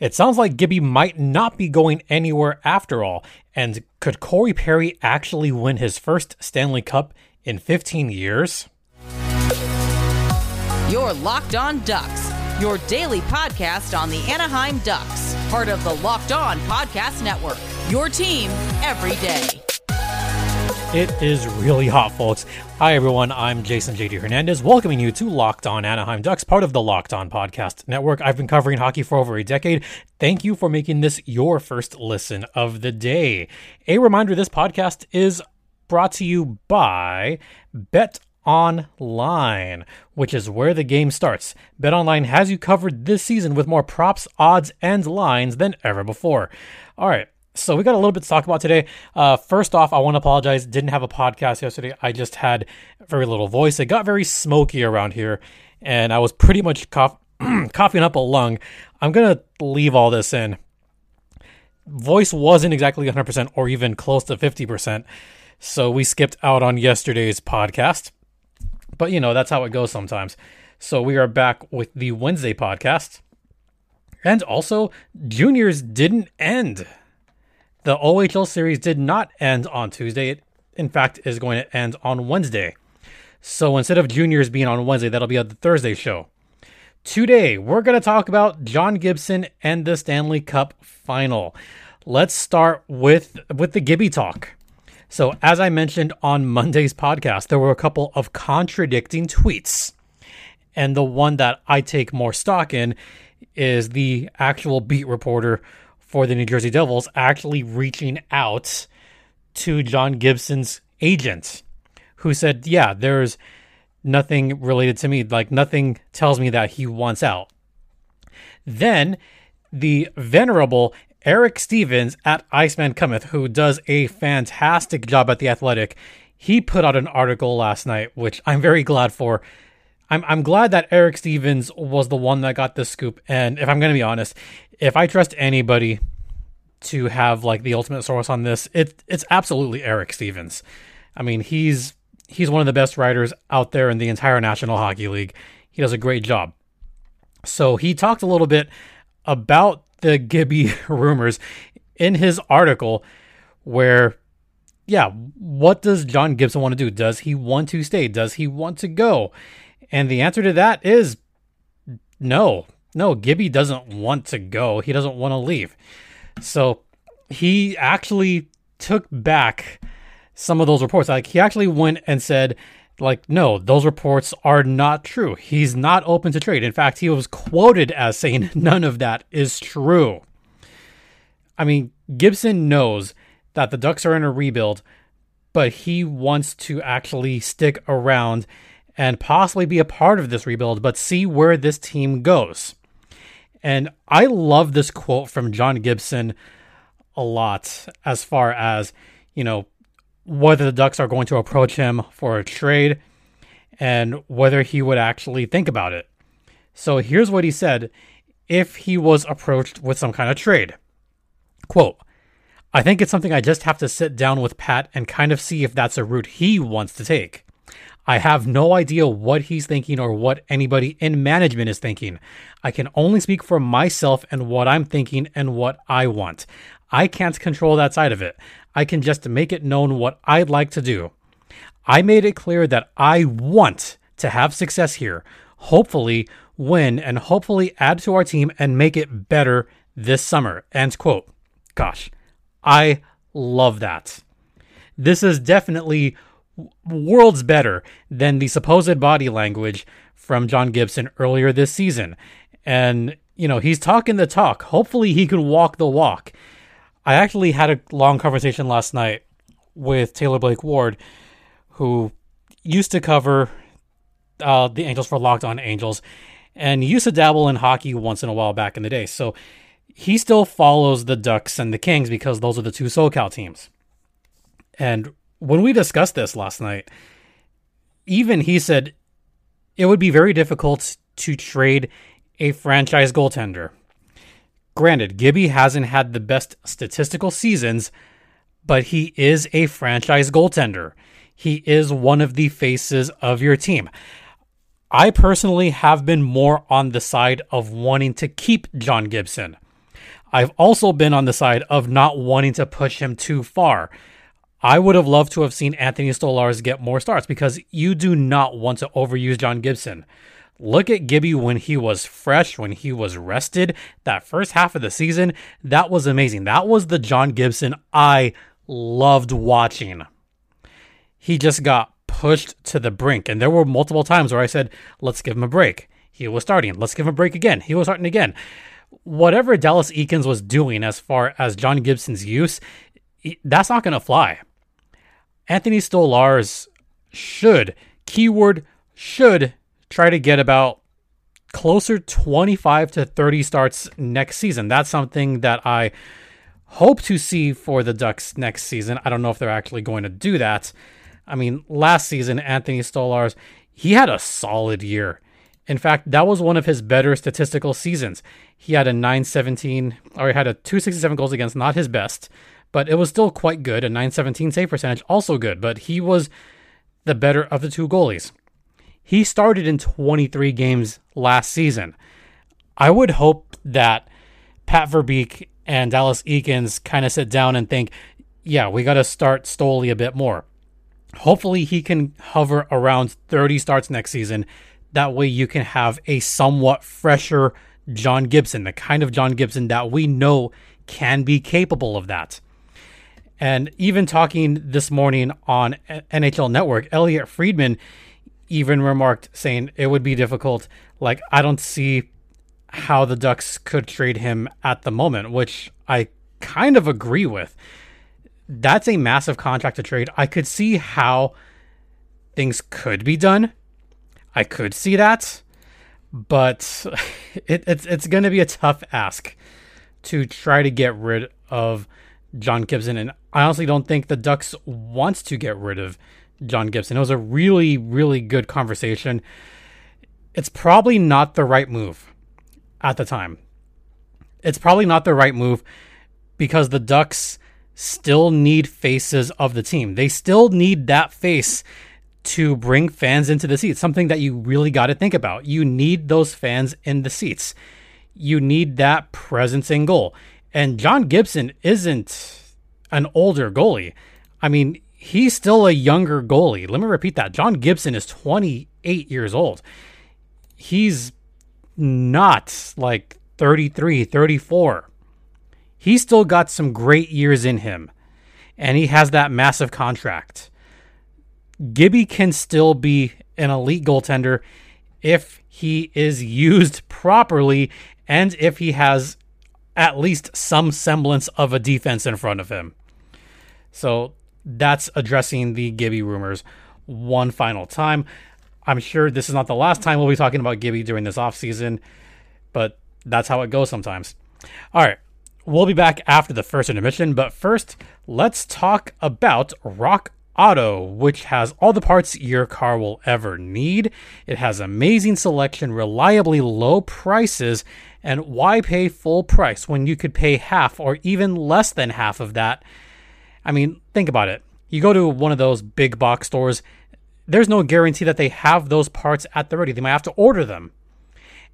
It sounds like Gibby might not be going anywhere after all. And could Corey Perry actually win his first Stanley Cup in 15 years? Your Locked On Ducks, your daily podcast on the Anaheim Ducks, part of the Locked On Podcast Network. Your team every day. It is really hot, folks. Hi, everyone. I'm Jason JD Hernandez, welcoming you to Locked On Anaheim Ducks, part of the Locked On Podcast Network. I've been covering hockey for over a decade. Thank you for making this your first listen of the day. A reminder this podcast is brought to you by Bet Online, which is where the game starts. Bet Online has you covered this season with more props, odds, and lines than ever before. All right. So we got a little bit to talk about today. Uh, first off, I want to apologize. Didn't have a podcast yesterday. I just had very little voice. It got very smoky around here, and I was pretty much cough- coughing up a lung. I'm gonna leave all this in. Voice wasn't exactly 100% or even close to 50%, so we skipped out on yesterday's podcast. But you know that's how it goes sometimes. So we are back with the Wednesday podcast, and also juniors didn't end. The OHL series did not end on Tuesday. It, in fact, is going to end on Wednesday. So instead of juniors being on Wednesday, that'll be at the Thursday show. Today, we're going to talk about John Gibson and the Stanley Cup final. Let's start with with the Gibby talk. So, as I mentioned on Monday's podcast, there were a couple of contradicting tweets. And the one that I take more stock in is the actual beat reporter for the New Jersey Devils actually reaching out to John Gibson's agent, who said, Yeah, there's nothing related to me. Like, nothing tells me that he wants out. Then the venerable Eric Stephens at Iceman Cometh, who does a fantastic job at The Athletic, he put out an article last night, which I'm very glad for. I'm, I'm glad that Eric Stephens was the one that got the scoop. And if I'm to be honest, if I trust anybody to have like the ultimate source on this, it, it's absolutely Eric Stephens. I mean, he's he's one of the best writers out there in the entire National Hockey League. He does a great job. So he talked a little bit about the Gibby rumors in his article where yeah, what does John Gibson want to do? Does he want to stay? Does he want to go? And the answer to that is no. No, Gibby doesn't want to go. He doesn't want to leave. So he actually took back some of those reports. Like he actually went and said, like, no, those reports are not true. He's not open to trade. In fact, he was quoted as saying none of that is true. I mean, Gibson knows that the Ducks are in a rebuild, but he wants to actually stick around and possibly be a part of this rebuild, but see where this team goes. And I love this quote from John Gibson a lot as far as, you know, whether the Ducks are going to approach him for a trade and whether he would actually think about it. So here's what he said if he was approached with some kind of trade. Quote, I think it's something I just have to sit down with Pat and kind of see if that's a route he wants to take. I have no idea what he's thinking or what anybody in management is thinking. I can only speak for myself and what I'm thinking and what I want. I can't control that side of it. I can just make it known what I'd like to do. I made it clear that I want to have success here, hopefully win, and hopefully add to our team and make it better this summer. End quote. Gosh, I love that. This is definitely worlds better than the supposed body language from John Gibson earlier this season. And, you know, he's talking the talk. Hopefully he can walk the walk. I actually had a long conversation last night with Taylor Blake Ward, who used to cover uh, the Angels for Locked On Angels and used to dabble in hockey once in a while back in the day. So he still follows the Ducks and the Kings because those are the two SoCal teams. And when we discussed this last night, even he said it would be very difficult to trade a franchise goaltender. Granted, Gibby hasn't had the best statistical seasons, but he is a franchise goaltender. He is one of the faces of your team. I personally have been more on the side of wanting to keep John Gibson. I've also been on the side of not wanting to push him too far. I would have loved to have seen Anthony Stolarz get more starts because you do not want to overuse John Gibson. Look at Gibby when he was fresh, when he was rested. That first half of the season, that was amazing. That was the John Gibson I loved watching. He just got pushed to the brink. And there were multiple times where I said, let's give him a break. He was starting. Let's give him a break again. He was starting again. Whatever Dallas Eakins was doing as far as John Gibson's use, that's not going to fly. Anthony Stolarz should, keyword should, try to get about closer 25 to 30 starts next season. That's something that I hope to see for the Ducks next season. I don't know if they're actually going to do that. I mean, last season, Anthony Stolarz, he had a solid year. In fact, that was one of his better statistical seasons. He had a 917, or he had a 267 goals against, not his best, but it was still quite good. A 917 save percentage, also good, but he was the better of the two goalies. He started in 23 games last season. I would hope that Pat Verbeek and Dallas Eakins kind of sit down and think, yeah, we got to start Stoli a bit more. Hopefully, he can hover around 30 starts next season. That way, you can have a somewhat fresher John Gibson, the kind of John Gibson that we know can be capable of that. And even talking this morning on NHL Network, Elliotte Friedman even remarked saying it would be difficult. Like, I don't see how the Ducks could trade him at the moment, which I kind of agree with that's a massive contract to trade. I could see how things could be done. I could see that, but it, it's it's going to be a tough ask to try to get rid of John Gibson, and I honestly don't think the Ducks wants to get rid of John Gibson. It was a really really good conversation. It's probably not the right move at the time. It's probably not the right move because the Ducks still need faces of the team. They still need that face to bring fans into the seats, something that you really got to think about. You need those fans in the seats. You need that presence in goal. And John Gibson isn't an older goalie. I mean, he's still a younger goalie. Let me repeat that. John Gibson is 28 years old. He's not like 33, 34 he's still got some great years in him, and he has that massive contract. Gibby can still be an elite goaltender if he is used properly and if he has at least some semblance of a defense in front of him. So that's addressing the Gibby rumors one final time. I'm sure this is not the last time we'll be talking about Gibby during this offseason, but that's how it goes sometimes. All right, We'll be back after the first intermission, but first, let's talk about Rock Auto, which has all the parts your car will ever need. It has amazing selection, reliably low prices, and why pay full price when you could pay half or even less than half of that? I mean, think about it. You go to one of those big box stores, there's no guarantee that they have those parts at the ready. They might have to order them.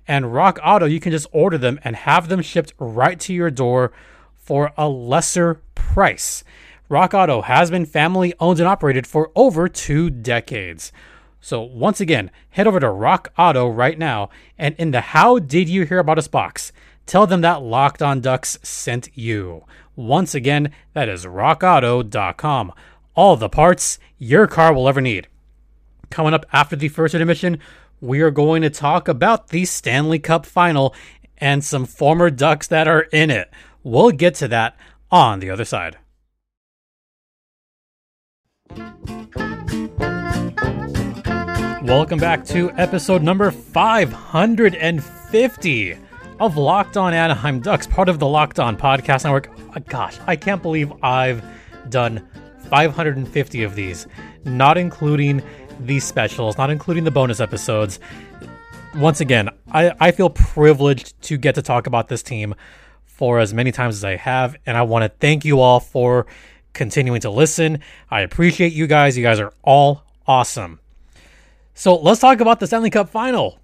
And Rock Auto, you can just order them and have them shipped right to your door for a lesser price. Rock Auto has been family owned and operated for over two decades. So, once again, head over to Rock Auto right now and in the How Did You Hear About Us box, tell them that Locked On Ducks sent you. Once again, that is rockauto.com. All the parts your car will ever need. Coming up after the first intermission, we are going to talk about the Stanley Cup final and some former Ducks that are in it. We'll get to that on the other side. Welcome back to episode number 550 of Locked On Anaheim Ducks, part of the Locked On Podcast Network. Uh, gosh, I can't believe I've done 550 of these, not including these specials, not including the bonus episodes. Once again, I, I feel privileged to get to talk about this team for as many times as I have, and I want to thank you all for continuing to listen. I appreciate you guys. You guys are all awesome. So let's talk about the Stanley Cup final.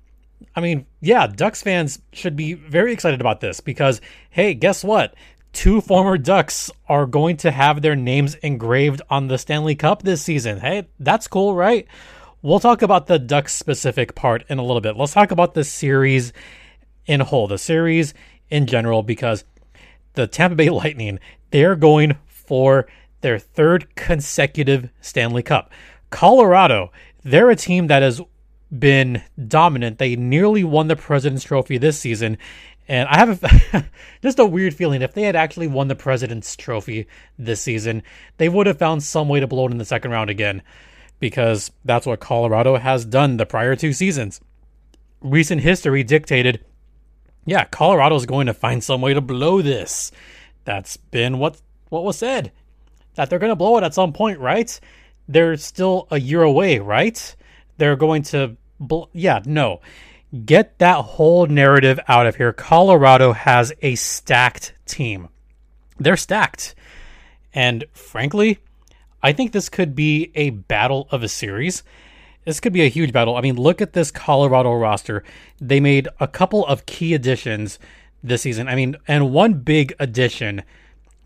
I mean, yeah, Ducks fans should be very excited about this because, hey, guess what? Two former Ducks are going to have their names engraved on the Stanley Cup this season. Hey, that's cool, right? We'll talk about the Ducks specific part in a little bit. Let's talk about the series in whole, the series in general, because the Tampa Bay Lightning, they're going for their third consecutive Stanley Cup. Colorado, they're a team that has been dominant. They nearly won the President's Trophy this season. And I have a, just a weird feeling if they had actually won the President's Trophy this season, they would have found some way to blow it in the second round again because that's what Colorado has done the prior two seasons. Recent history dictated, yeah, Colorado's going to find some way to blow this. That's been what what was said. That they're going to blow it at some point, right? They're still a year away, right? They're going to bl- yeah, no. Get that whole narrative out of here. Colorado has a stacked team. They're stacked. And frankly, I think this could be a battle of a series. This could be a huge battle. I mean, look at this Colorado roster. They made a couple of key additions this season. I mean, and one big addition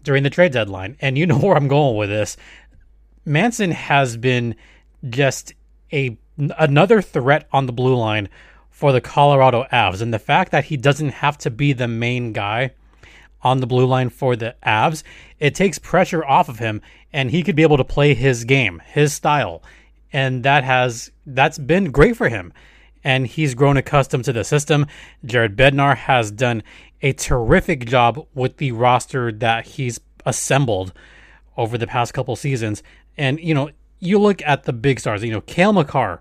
during the trade deadline. And you know where I'm going with this. Manson has been just a another threat on the blue line for the Colorado Avs. And the fact that he doesn't have to be the main guy on the blue line for the Avs, it takes pressure off of him and he could be able to play his game, his style. And that has that's been great for him. And he's grown accustomed to the system. Jared Bednar has done a terrific job with the roster that he's assembled over the past couple seasons. And you know, you look at the big stars, you know, Cale Makar,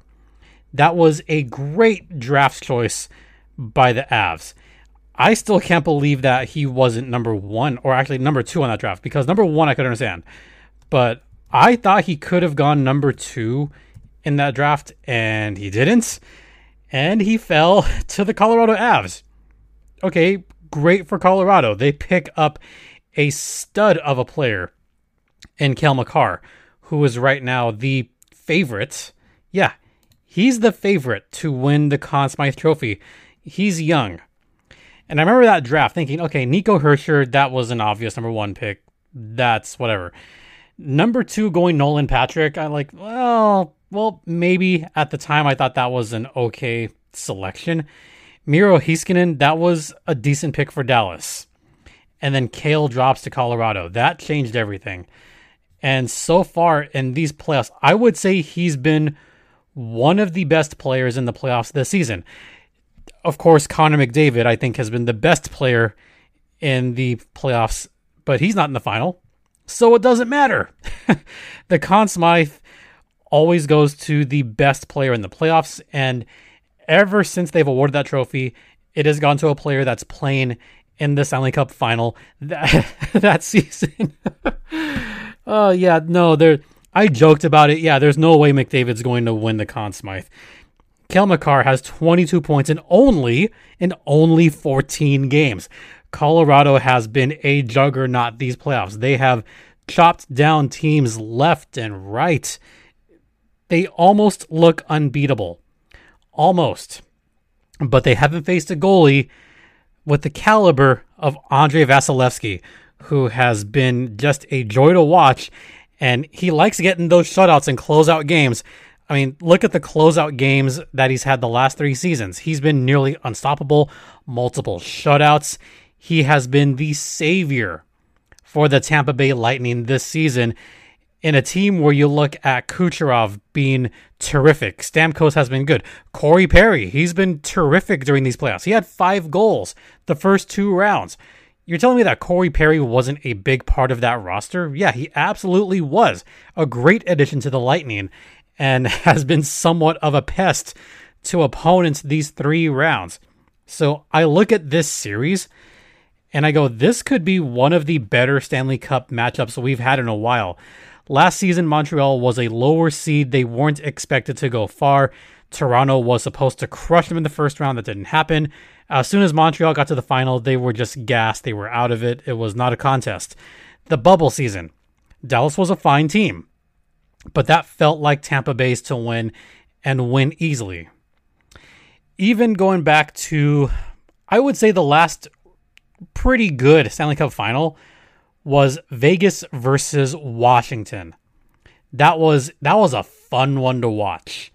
that was a great draft choice by the Avs. I still can't believe that he wasn't number one, or actually number two on that draft, because number one I could understand. But I thought he could have gone number two in that draft, and he didn't. And he fell to the Colorado Avs. Okay, great for Colorado. They pick up a stud of a player in Cale Makar, who is right now the favorite. Yeah, He's the favorite to win the Conn Smythe Trophy. He's young. And I remember that draft thinking, okay, Nico Hischier, that was an obvious number one pick. That's whatever. Number two going Nolan Patrick. I like, well, well, maybe at the time I thought that was an okay selection. Miro Heiskanen, that was a decent pick for Dallas. And then Cale drops to Colorado. That changed everything. And so far in these playoffs, I would say he's been one of the best players in the playoffs this season. Of course, Connor McDavid, I think, has been the best player in the playoffs, but he's not in the final. So it doesn't matter. the Conn Smythe always goes to the best player in the playoffs. And ever since they've awarded that trophy, it has gone to a player that's playing in the Stanley Cup final that, that season. oh, yeah, no, there I joked about it. Yeah, there's no way McDavid's going to win the Conn Smythe. Cale Makar has 22 points in only in only 14 games. Colorado has been a juggernaut these playoffs. They have chopped down teams left and right. They almost look unbeatable. Almost. But they haven't faced a goalie with the caliber of Andrei Vasilevskiy, who has been just a joy to watch and he likes getting those shutouts and closeout games. I mean, look at the closeout games that he's had the last three seasons. He's been nearly unstoppable, multiple shutouts. He has been the savior for the Tampa Bay Lightning this season in a team where you look at Kucherov being terrific. Stamkos has been good. Corey Perry, he's been terrific during these playoffs. He had five goals the first two rounds. You're telling me that Corey Perry wasn't a big part of that roster? Yeah, he absolutely was. A great addition to the Lightning and has been somewhat of a pest to opponents these three rounds. So I look at this series and I go, this could be one of the better Stanley Cup matchups we've had in a while. Last season, Montreal was a lower seed. They weren't expected to go far. Toronto was supposed to crush them in the first round. That didn't happen. As soon as Montreal got to the final, they were just gassed. They were out of it. It was not a contest. The bubble season, Dallas was a fine team, but that felt like Tampa Bay's to win and win easily. even going back to, I would say the last pretty good Stanley Cup final was Vegas versus Washington. That was that was a fun one to watch.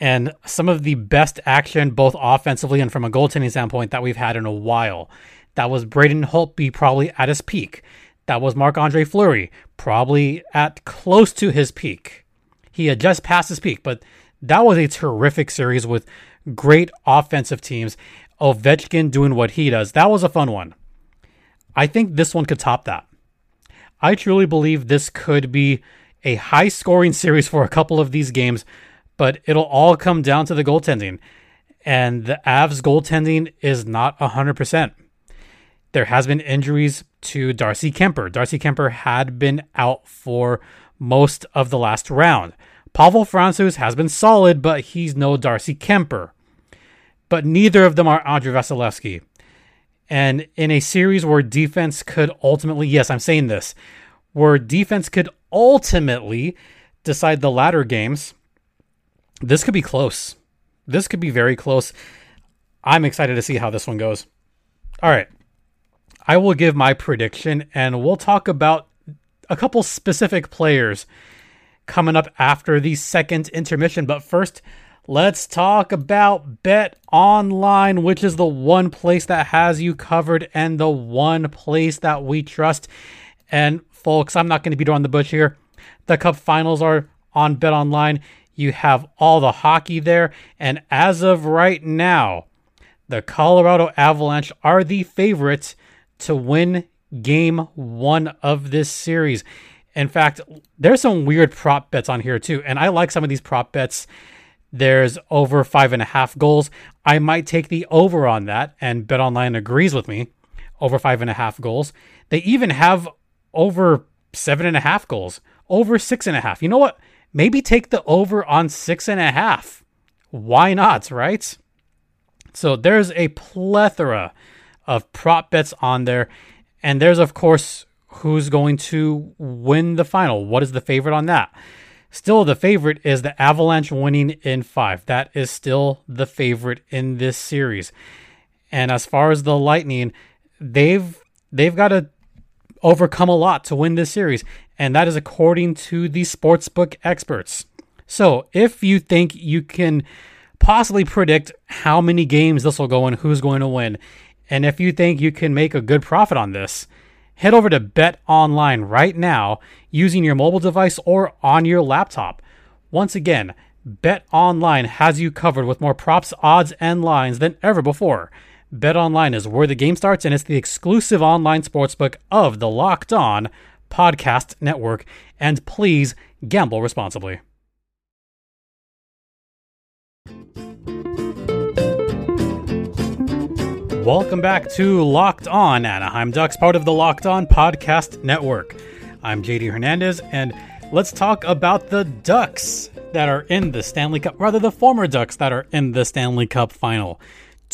And some of the best action, both offensively and from a goaltending standpoint, that we've had in a while. That was Braden Holtby probably at his peak. That was Marc Andre Fleury, probably at close to his peak. He had just passed his peak, but that was a terrific series with great offensive teams. Ovechkin doing what he does. That was a fun one. I think this one could top that. I truly believe this could be a high scoring series for a couple of these games, but it'll all come down to the goaltending. And the Avs goaltending is not 100%. There has been injuries to Darcy Kuemper. Darcy Kuemper had been out for most of the last round. Pavel Francouz has been solid, but he's no Darcy Kuemper. But neither of them are Andrei Vasilevskiy. And in a series where defense could ultimately, yes, I'm saying this, where defense could ultimately decide the latter games, this could be close. This could be very close. I'm excited to see how this one goes. All right. I will give my prediction and we'll talk about a couple specific players coming up after the second intermission. But first, let's talk about Bet Online, which is the one place that has you covered and the one place that we trust. And folks, I'm not going to beat around the bush here. The Cup finals are on Bet Online. You have all the hockey there. And as of right now, the Colorado Avalanche are the favorites to win game one of this series. In fact, there's some weird prop bets on here too. And I like some of these prop bets. There's over five and a half goals. I might take the over on that, and Bet Online agrees with me. Over five and a half goals. They even have over seven and a half goals, over six and a half. You know what? Maybe take the over on six and a half. Why not, right? So there's a plethora of prop bets on there. And there's, of course, who's going to win the final. What is the favorite on that? Still, the favorite is the Avalanche winning in five. That is still the favorite in this series. And as far as the Lightning, they've they've got to overcome a lot to win this series, and that is according to the sportsbook experts. So, if you think you can possibly predict how many games this will go and who's going to win, and if you think you can make a good profit on this, head over to Bet Online right now using your mobile device or on your laptop. Once again, Bet Online has you covered with more props, odds, and lines than ever before. Bet Online is where the game starts, and it's the exclusive online sportsbook of the Locked On Podcast Network. And please gamble responsibly. Welcome back to Locked On Anaheim Ducks, part of the Locked On Podcast Network. I'm JD Hernandez, and let's talk about the Ducks that are in the Stanley Cup, rather, the former Ducks that are in the Stanley Cup final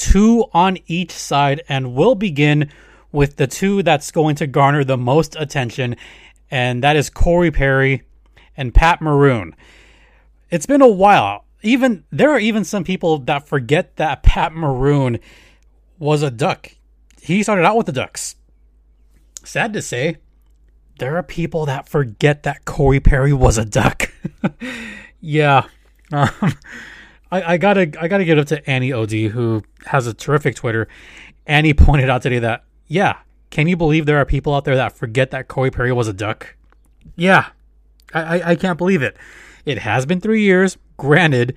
two on each side, and we'll begin with the two that's going to garner the most attention, and that is Corey Perry and Pat Maroon. It's been a while. Even there are even some people that forget that Pat Maroon was a duck. He started out with the Ducks. Sad to say, there are people that forget that Corey Perry was a duck. yeah. Um, I, I, gotta I gotta give it up to Annie Od who has a terrific Twitter. Annie pointed out today that yeah, can you believe there are people out there that forget that Corey Perry was a duck? Yeah, I, I, I can't believe it. It has been three years. Granted,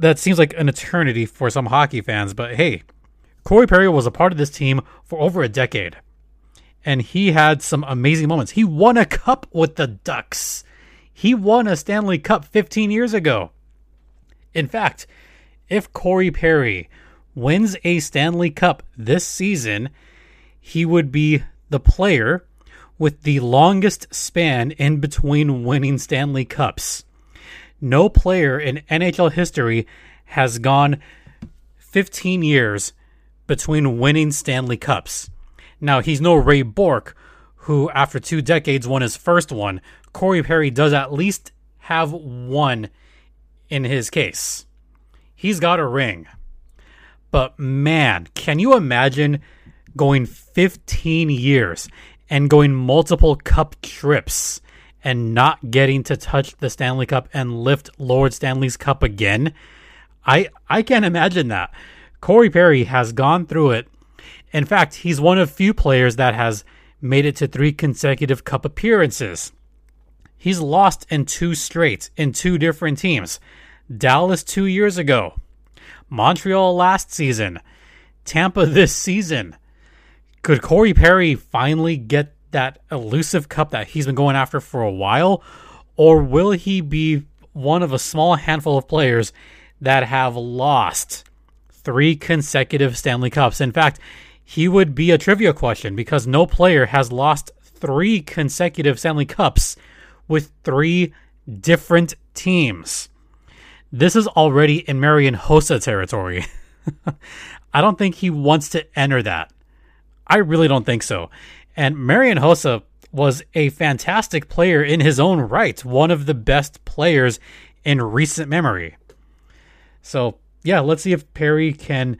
that seems like an eternity for some hockey fans, but hey, Corey Perry was a part of this team for over a decade. And he had some amazing moments. He won a cup with the Ducks. He won a Stanley Cup 15 years ago. In fact, if Corey Perry wins a Stanley Cup this season, he would be the player with the longest span in between winning Stanley Cups. No player in NHL history has gone 15 years between winning Stanley Cups. Now, he's no Ray Bourque, who, after two decades, won his first one. Corey Perry does at least have one in his case. He's got a ring. But man, can you imagine going 15 years and going multiple cup trips and not getting to touch the Stanley Cup and lift Lord Stanley's Cup again? I I can't imagine that. Corey Perry has gone through it. In fact, he's one of few players that has made it to three consecutive cup appearances. He's lost in two straight in two different teams. Dallas 2 years ago, Montreal last season, Tampa this season. Could Corey Perry finally get that elusive cup that he's been going after for a while? Or will he be one of a small handful of players that have lost three consecutive Stanley Cups? In fact, he would be a trivia question because no player has lost three consecutive Stanley Cups with three different teams. This is already in Marian Hossa territory. I don't think he wants to enter that. I really don't think so. And Marian Hossa was a fantastic player in his own right, one of the best players in recent memory. So, yeah, let's see if Perry can,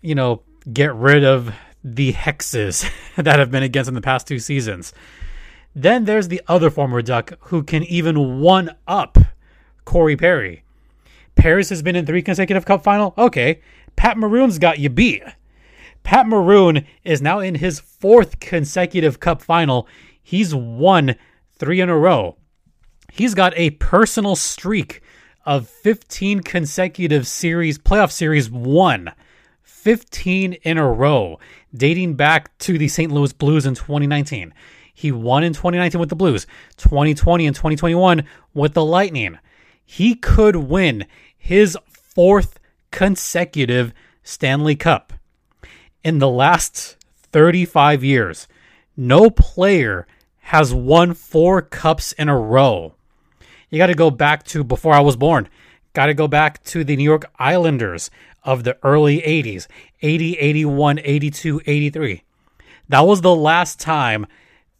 you know, get rid of the hexes that have been against him the past two seasons. Then there's the other former Duck who can even one up Corey Perry. Perry's has been in three consecutive cup final. Okay. Pat Maroon's got you beat. Pat Maroon is now in his fourth consecutive cup final. He's won three in a row. He's got a personal streak of 15 consecutive series, playoff series won. 15 in a row, dating back to the St. Louis Blues in 2019. He won in 2019 with the Blues, 2020 and 2021 with the Lightning. He could win his fourth consecutive Stanley Cup. In the last 35 years, no player has won four cups in a row. You got to go back to before I was born. Got to go back to the New York Islanders of the early 80s 80, 81, 82, 83. That was the last time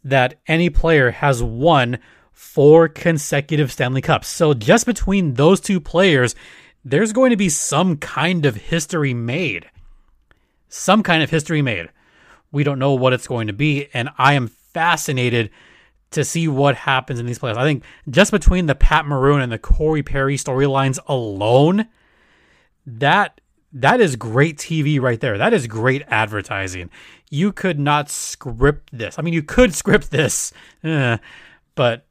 that any player has won four consecutive Stanley Cups. So just between those two players, there's going to be some kind of history made. Some kind of history made. We don't know what it's going to be, and I am fascinated to see what happens in these playoffs. I think just between the Pat Maroon and the Corey Perry storylines alone, that that is great TV right there. That is great advertising. You could not script this. I mean, you could script this, eh, but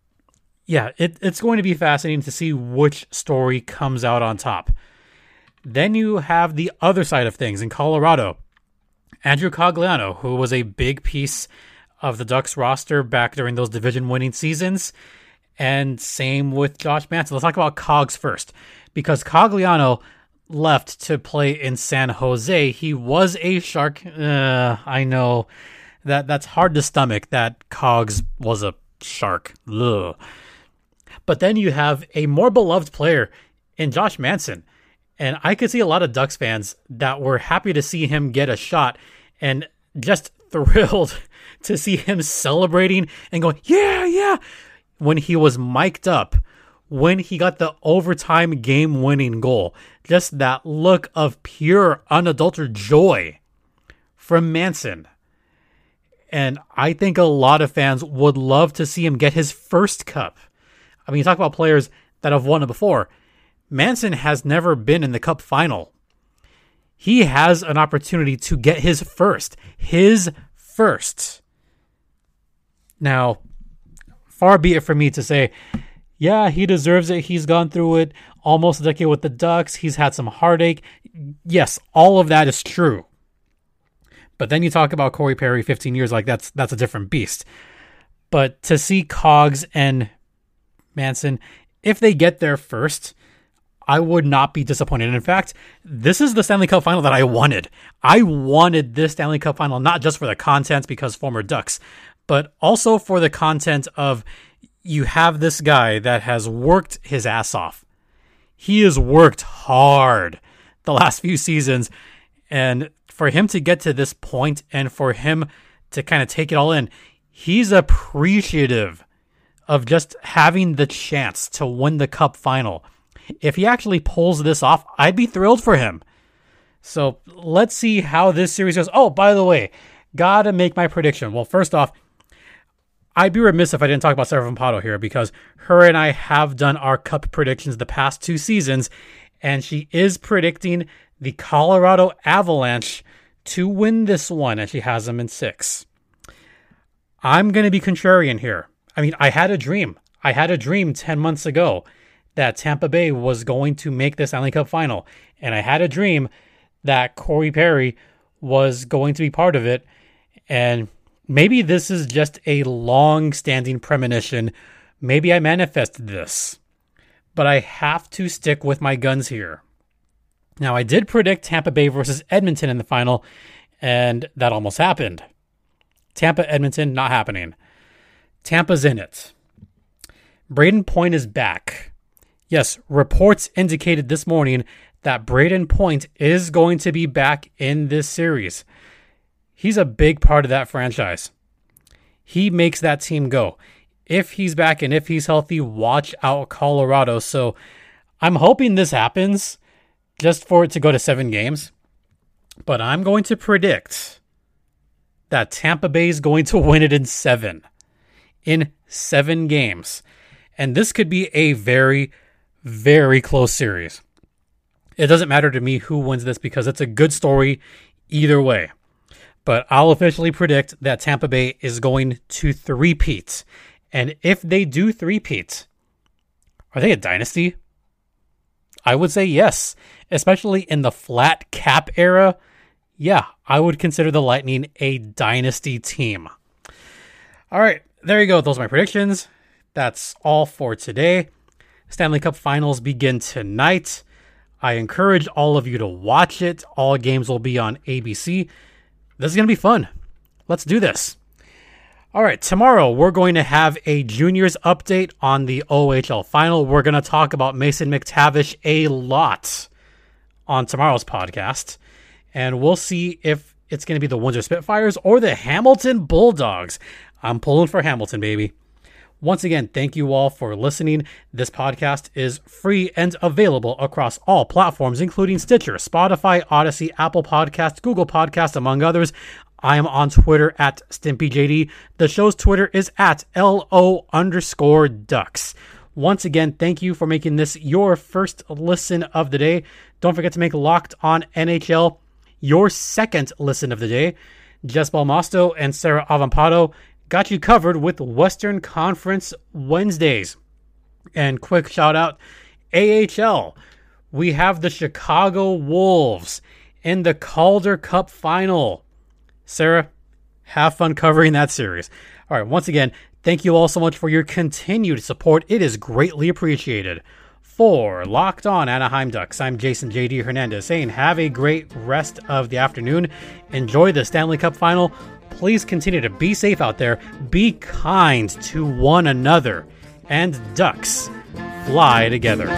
yeah, it, it's going to be fascinating to see which story comes out on top. Then you have the other side of things in Colorado. Andrew Cogliano, who was a big piece of the Ducks roster back during those division winning seasons. And same with Josh Manson. Let's talk about Cogs first. Because Cogliano left to play in San Jose, he was a shark. Uh, I know that that's hard to stomach that Cogs was a shark. Ugh. But then you have a more beloved player in Josh Manson. And I could see a lot of Ducks fans that were happy to see him get a shot and just thrilled to see him celebrating and going, yeah, yeah, when he was mic'd up, when he got the overtime game winning goal. Just that look of pure, unadulterated joy from Manson. And I think a lot of fans would love to see him get his first cup. I mean, you talk about players that have won it before. Manson has never been in the cup final. He has an opportunity to get his first. His first. Now, far be it from me to say, yeah, he deserves it. He's gone through it almost a decade with the Ducks. He's had some heartache. Yes, all of that is true. But then you talk about Corey Perry 15 years like that's that's a different beast. But to see Cogs and Manson, if they get there first, I would not be disappointed. In fact, this is the Stanley Cup final that I wanted. I wanted this Stanley Cup final not just for the content because former Ducks, but also for the content of you have this guy that has worked his ass off. He has worked hard the last few seasons. And for him to get to this point and for him to kind of take it all in, he's appreciative of just having the chance to win the cup final. If he actually pulls this off, I'd be thrilled for him. So let's see how this series goes. Oh, by the way, gotta make my prediction. Well, first off, I'd be remiss if I didn't talk about Sarah Vampado here because her and I have done our cup predictions the past two seasons, and she is predicting the Colorado Avalanche to win this one, and she has them in six. I'm going to be contrarian here. I mean, I had a dream. I had a dream 10 months ago that Tampa Bay was going to make this Stanley Cup final. And I had a dream that Corey Perry was going to be part of it. And maybe this is just a long standing premonition. Maybe I manifested this. But I have to stick with my guns here. Now, I did predict Tampa Bay versus Edmonton in the final, and that almost happened. Tampa, Edmonton, not happening. Tampa's in it. Brayden Point is back. Yes, reports indicated this morning that Brayden Point is going to be back in this series. He's a big part of that franchise. He makes that team go. If he's back and if he's healthy, watch out Colorado. So I'm hoping this happens just for it to go to seven games. But I'm going to predict that Tampa Bay is going to win it in seven. In seven games. And this could be a very, very close series. It doesn't matter to me who wins this because it's a good story either way. But I'll officially predict that Tampa Bay is going to three-peat. And if they do three-peat, are they a dynasty? I would say yes, especially in the flat cap era. Yeah, I would consider the Lightning a dynasty team. All right, there you go. Those are my predictions. That's all for today. Stanley Cup finals begin tonight. I encourage all of you to watch it. All games will be on ABC. This is going to be fun. Let's do this. All right, tomorrow we're going to have a juniors update on the OHL final. We're going to talk about Mason McTavish a lot on tomorrow's podcast, and we'll see if it's going to be the Windsor Spitfires or the Hamilton Bulldogs. I'm pulling for Hamilton, baby. Once again, thank you all for listening. This podcast is free and available across all platforms, including Stitcher, Spotify, Audacy, Apple Podcast, Google Podcast, among others. I am on Twitter at StimpyJD. The show's Twitter is at LO underscore ducks. Once again, thank you for making this your first listen of the day. Don't forget to make Locked on NHL your second listen of the day. Jess Balmasto and Sarah Avampado got you covered with Western Conference Wednesdays. And quick shout out AHL. We have the Chicago Wolves in the Calder Cup final. Sarah, have fun covering that series. All right, once again, thank you all so much for your continued support. It is greatly appreciated. For Locked On Anaheim Ducks, I'm Jason JD Hernandez saying have a great rest of the afternoon. Enjoy the Stanley Cup final. Please continue to be safe out there, be kind to one another, and ducks fly together.